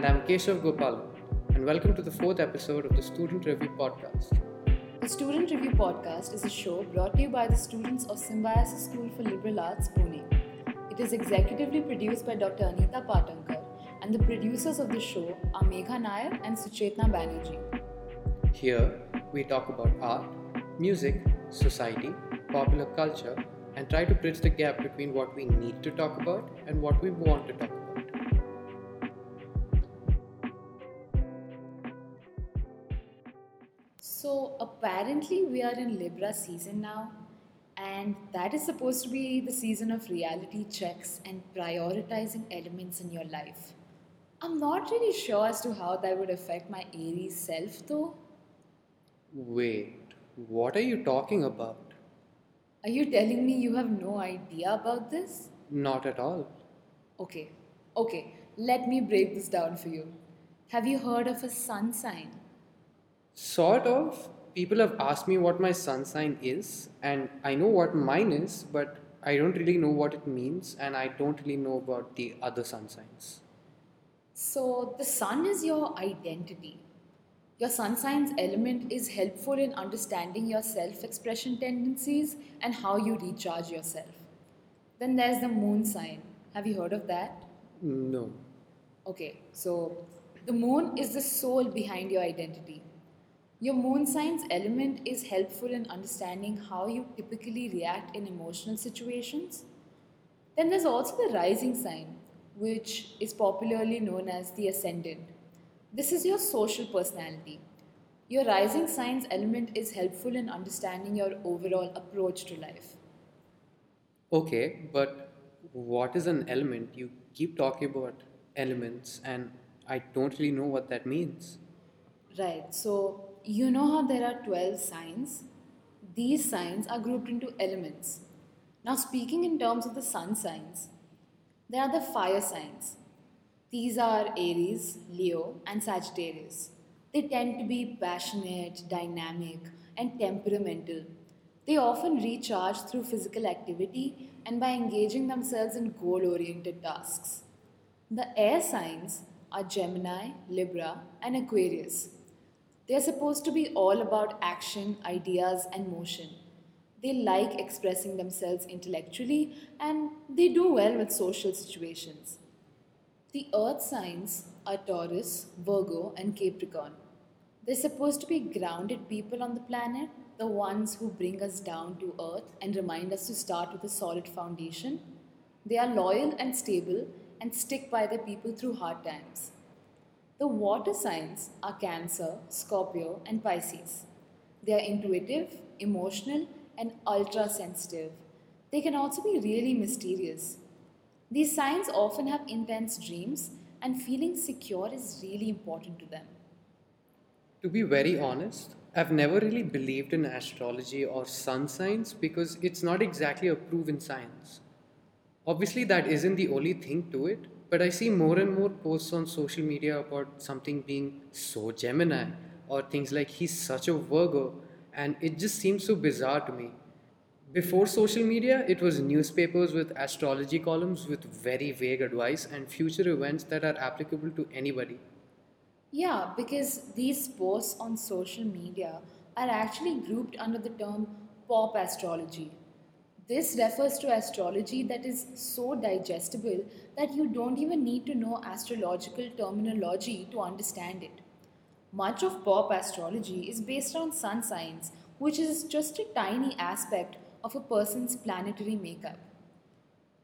And I'm Keshav Gopal, and welcome to the fourth episode of the Student Review Podcast. The Student Review Podcast is a show brought to you by the students of Symbiosis School for Liberal Arts, Pune. It is executively produced by Dr. Anita Patankar, and the producers of the show are Megha Nair and Suchetna Banerjee. Here, we talk about art, music, society, popular culture, and try to bridge the gap between what we need to talk about and what we want to talk about. Apparently, we are in Libra season now, and that is supposed to be the season of reality checks and prioritizing elements in your life. I'm not really sure as to how that would affect my Aries self though. Wait, what are you talking about? Are you telling me you have no idea about this? Not at all. Okay, okay, let me break this down for you. Have you heard of a sun sign? Sort of. People have asked me what my sun sign is, and I know what mine is, but I don't really know what it means, and I don't really know about the other sun signs. So, the sun is your identity. Your sun sign's element is helpful in understanding your self expression tendencies and how you recharge yourself. Then there's the moon sign. Have you heard of that? No. Okay, so the moon is the soul behind your identity. Your moon sign's element is helpful in understanding how you typically react in emotional situations. Then there's also the rising sign, which is popularly known as the ascendant. This is your social personality. Your rising sign's element is helpful in understanding your overall approach to life. Okay, but what is an element? You keep talking about elements, and I don't really know what that means. Right, so you know how there are 12 signs? These signs are grouped into elements. Now, speaking in terms of the sun signs, there are the fire signs. These are Aries, Leo, and Sagittarius. They tend to be passionate, dynamic, and temperamental. They often recharge through physical activity and by engaging themselves in goal oriented tasks. The air signs are Gemini, Libra, and Aquarius. They are supposed to be all about action, ideas, and motion. They like expressing themselves intellectually and they do well with social situations. The earth signs are Taurus, Virgo, and Capricorn. They're supposed to be grounded people on the planet, the ones who bring us down to earth and remind us to start with a solid foundation. They are loyal and stable and stick by their people through hard times. The water signs are Cancer, Scorpio, and Pisces. They are intuitive, emotional, and ultra sensitive. They can also be really mysterious. These signs often have intense dreams, and feeling secure is really important to them. To be very honest, I've never really believed in astrology or sun signs because it's not exactly a proven science. Obviously, that isn't the only thing to it, but I see more and more posts on social media about something being so Gemini or things like he's such a Virgo, and it just seems so bizarre to me. Before social media, it was newspapers with astrology columns with very vague advice and future events that are applicable to anybody. Yeah, because these posts on social media are actually grouped under the term pop astrology. This refers to astrology that is so digestible that you don't even need to know astrological terminology to understand it. Much of pop astrology is based on sun signs, which is just a tiny aspect of a person's planetary makeup.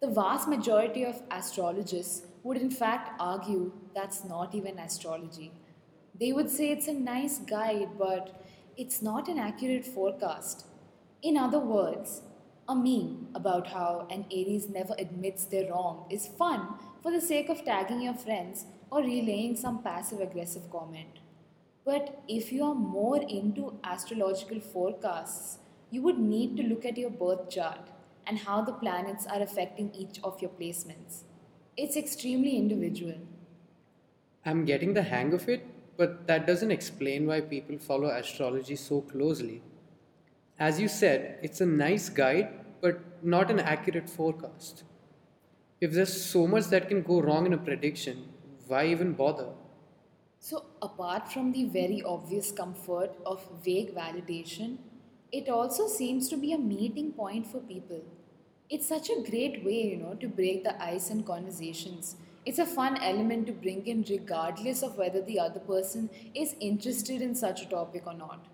The vast majority of astrologists would, in fact, argue that's not even astrology. They would say it's a nice guide, but it's not an accurate forecast. In other words, a meme about how an Aries never admits they're wrong is fun for the sake of tagging your friends or relaying some passive aggressive comment. But if you are more into astrological forecasts, you would need to look at your birth chart and how the planets are affecting each of your placements. It's extremely individual. I'm getting the hang of it, but that doesn't explain why people follow astrology so closely. As you said, it's a nice guide, but not an accurate forecast. If there's so much that can go wrong in a prediction, why even bother? So, apart from the very obvious comfort of vague validation, it also seems to be a meeting point for people. It's such a great way, you know, to break the ice in conversations. It's a fun element to bring in regardless of whether the other person is interested in such a topic or not.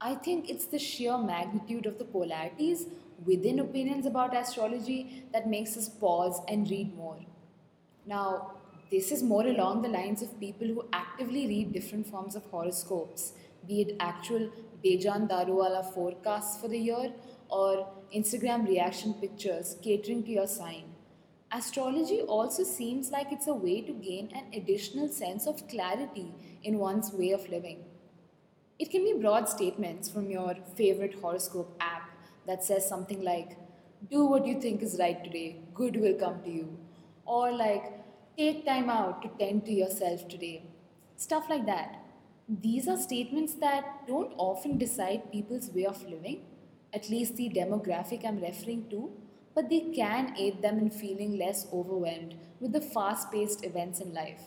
I think it's the sheer magnitude of the polarities within opinions about astrology that makes us pause and read more. Now, this is more along the lines of people who actively read different forms of horoscopes, be it actual Bejan Daruwala forecasts for the year or Instagram reaction pictures catering to your sign. Astrology also seems like it's a way to gain an additional sense of clarity in one's way of living. It can be broad statements from your favorite horoscope app that says something like, Do what you think is right today, good will come to you. Or like, Take time out to tend to yourself today. Stuff like that. These are statements that don't often decide people's way of living, at least the demographic I'm referring to, but they can aid them in feeling less overwhelmed with the fast paced events in life.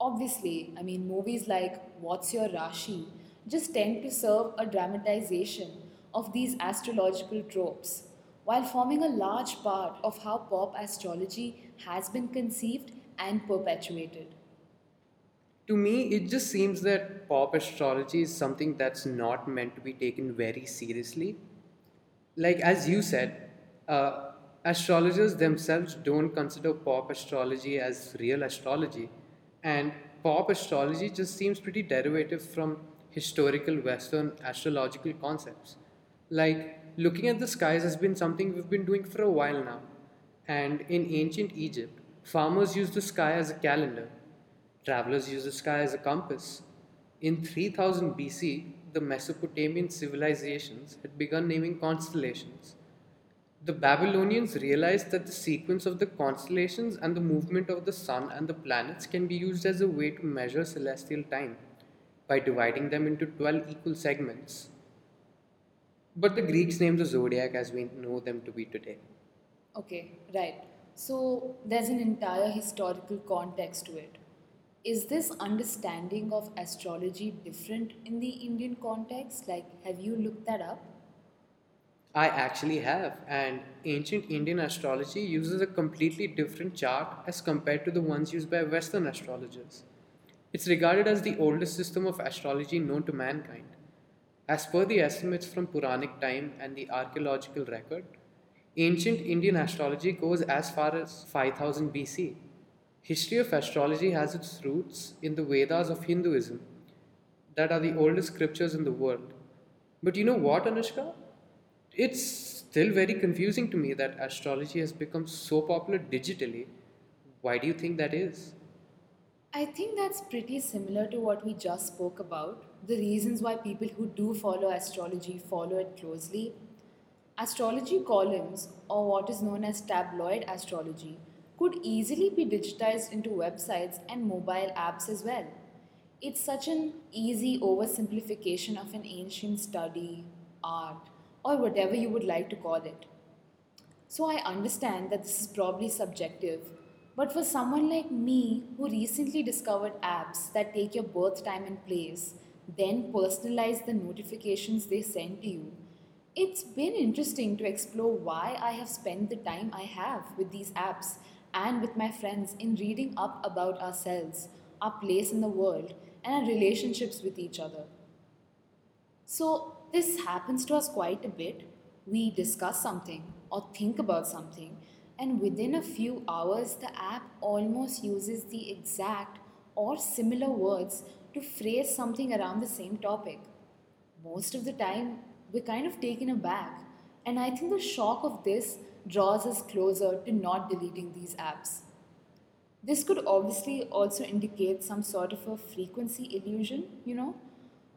Obviously, I mean, movies like What's Your Rashi just tend to serve a dramatization of these astrological tropes, while forming a large part of how pop astrology has been conceived and perpetuated. To me, it just seems that pop astrology is something that's not meant to be taken very seriously. Like, as you said, uh, astrologers themselves don't consider pop astrology as real astrology, and pop astrology just seems pretty derivative from historical Western astrological concepts. Like, looking at the skies has been something we've been doing for a while now. And in ancient Egypt, farmers used the sky as a calendar. Travelers used the sky as a compass. In 3000 BC, the Mesopotamian civilizations had begun naming constellations. The Babylonians realized that the sequence of the constellations and the movement of the sun and the planets can be used as a way to measure celestial time by dividing them into 12 equal segments. But the Greeks named the zodiac as we know them to be today. Okay, right. So there's an entire historical context to it. Is this understanding of astrology different in the Indian context? Like, have you looked that up? I actually have, and ancient Indian astrology uses a completely different chart as compared to the ones used by Western astrologers. It's regarded as the oldest system of astrology known to mankind. As per the estimates from Puranic time and the archaeological record, ancient Indian astrology goes as far as 5000 BC. History of astrology has its roots in the Vedas of Hinduism, that are the oldest scriptures in the world. But you know what, Anushka? It's still very confusing to me that astrology has become so popular digitally. Why do you think that is? I think that's pretty similar to what we just spoke about. The reasons why people who do follow astrology follow it closely. Astrology columns, or what is known as tabloid astrology, could easily be digitized into websites and mobile apps as well. It's such an easy oversimplification of an ancient study, art, or whatever you would like to call it. So I understand that this is probably subjective, but for someone like me who recently discovered apps that take your birth time and place, then personalize the notifications they send to you, it's been interesting to explore why I have spent the time I have with these apps and with my friends in reading up about ourselves, our place in the world, and our relationships with each other. So, this happens to us quite a bit. We discuss something or think about something, and within a few hours, the app almost uses the exact or similar words to phrase something around the same topic. Most of the time, we're kind of taken aback, and I think the shock of this draws us closer to not deleting these apps. This could obviously also indicate some sort of a frequency illusion, you know,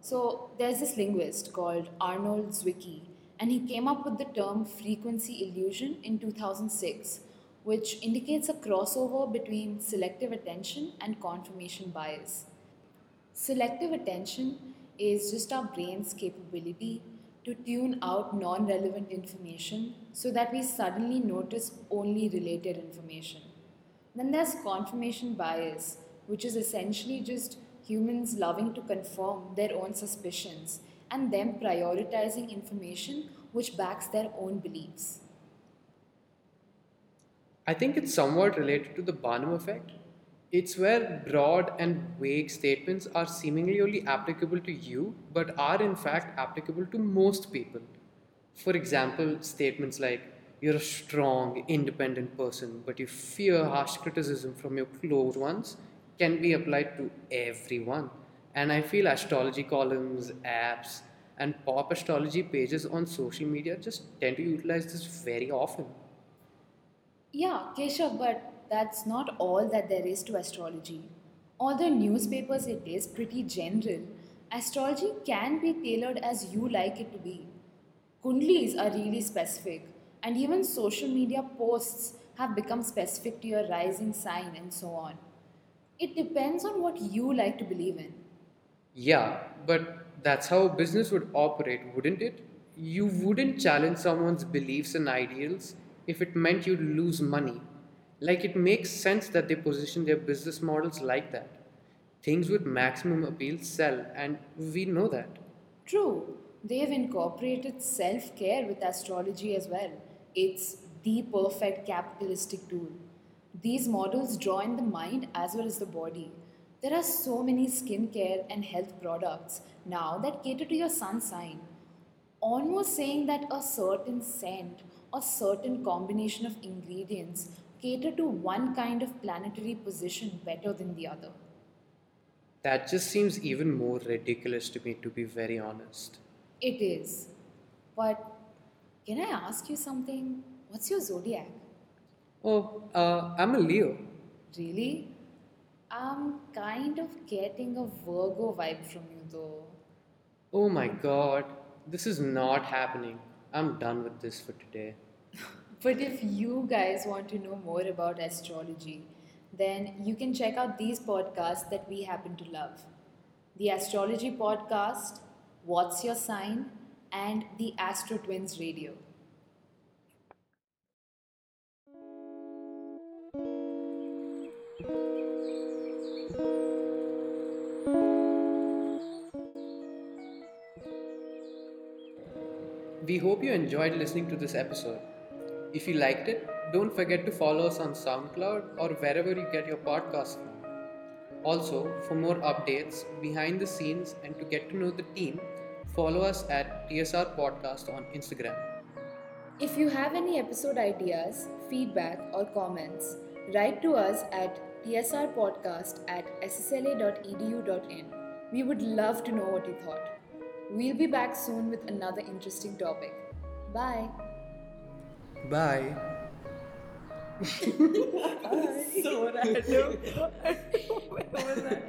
so there's this linguist called Arnold Zwicky, and he came up with the term frequency illusion in 2006, which indicates a crossover between selective attention and confirmation bias. Selective attention is just our brain's capability to tune out non relevant information so that we suddenly notice only related information. Then there's confirmation bias, which is essentially just humans loving to confirm their own suspicions and them prioritizing information which backs their own beliefs. I think it's somewhat related to the Barnum effect. It's where broad and vague statements are seemingly only applicable to you, but are in fact applicable to most people. For example, statements like, you're a strong, independent person, but you fear harsh criticism from your close ones, can be applied to everyone. And I feel astrology columns, apps, and pop astrology pages on social media just tend to utilize this very often. Yeah, Keshav, but that's not all that there is to astrology. Although newspapers it is pretty general, astrology can be tailored as you like it to be. Kundlis are really specific, and even social media posts have become specific to your rising sign and so on. It depends on what you like to believe in. Yeah, but that's how business would operate, wouldn't it? You wouldn't challenge someone's beliefs and ideals if it meant you'd lose money. Like it makes sense that they position their business models like that. Things with maximum appeal sell, and we know that. True, they've incorporated self care with astrology as well. It's the perfect capitalistic tool. These models draw in the mind as well as the body. There are so many skincare and health products now that cater to your sun sign, almost saying that a certain scent or certain combination of ingredients cater to one kind of planetary position better than the other. That just seems even more ridiculous to me, to be very honest. It is. But can I ask you something? What's your zodiac? Oh, uh, I'm a Leo. Really? I'm kind of getting a Virgo vibe from you though. Oh my god, this is not happening. I'm done with this for today. But if you guys want to know more about astrology, then you can check out these podcasts that we happen to love the Astrology Podcast, What's Your Sign, and the Astro Twins Radio. We hope you enjoyed listening to this episode. If you liked it, don't forget to follow us on SoundCloud or wherever you get your podcasts from. Also, for more updates, behind the scenes, and to get to know the team, follow us at TSR Podcast on Instagram. If you have any episode ideas, feedback, or comments, write to us at tsrpodcast at ssla.edu.in. We would love to know what you thought. We'll be back soon with another interesting topic. Bye. Bye. so random. What was that?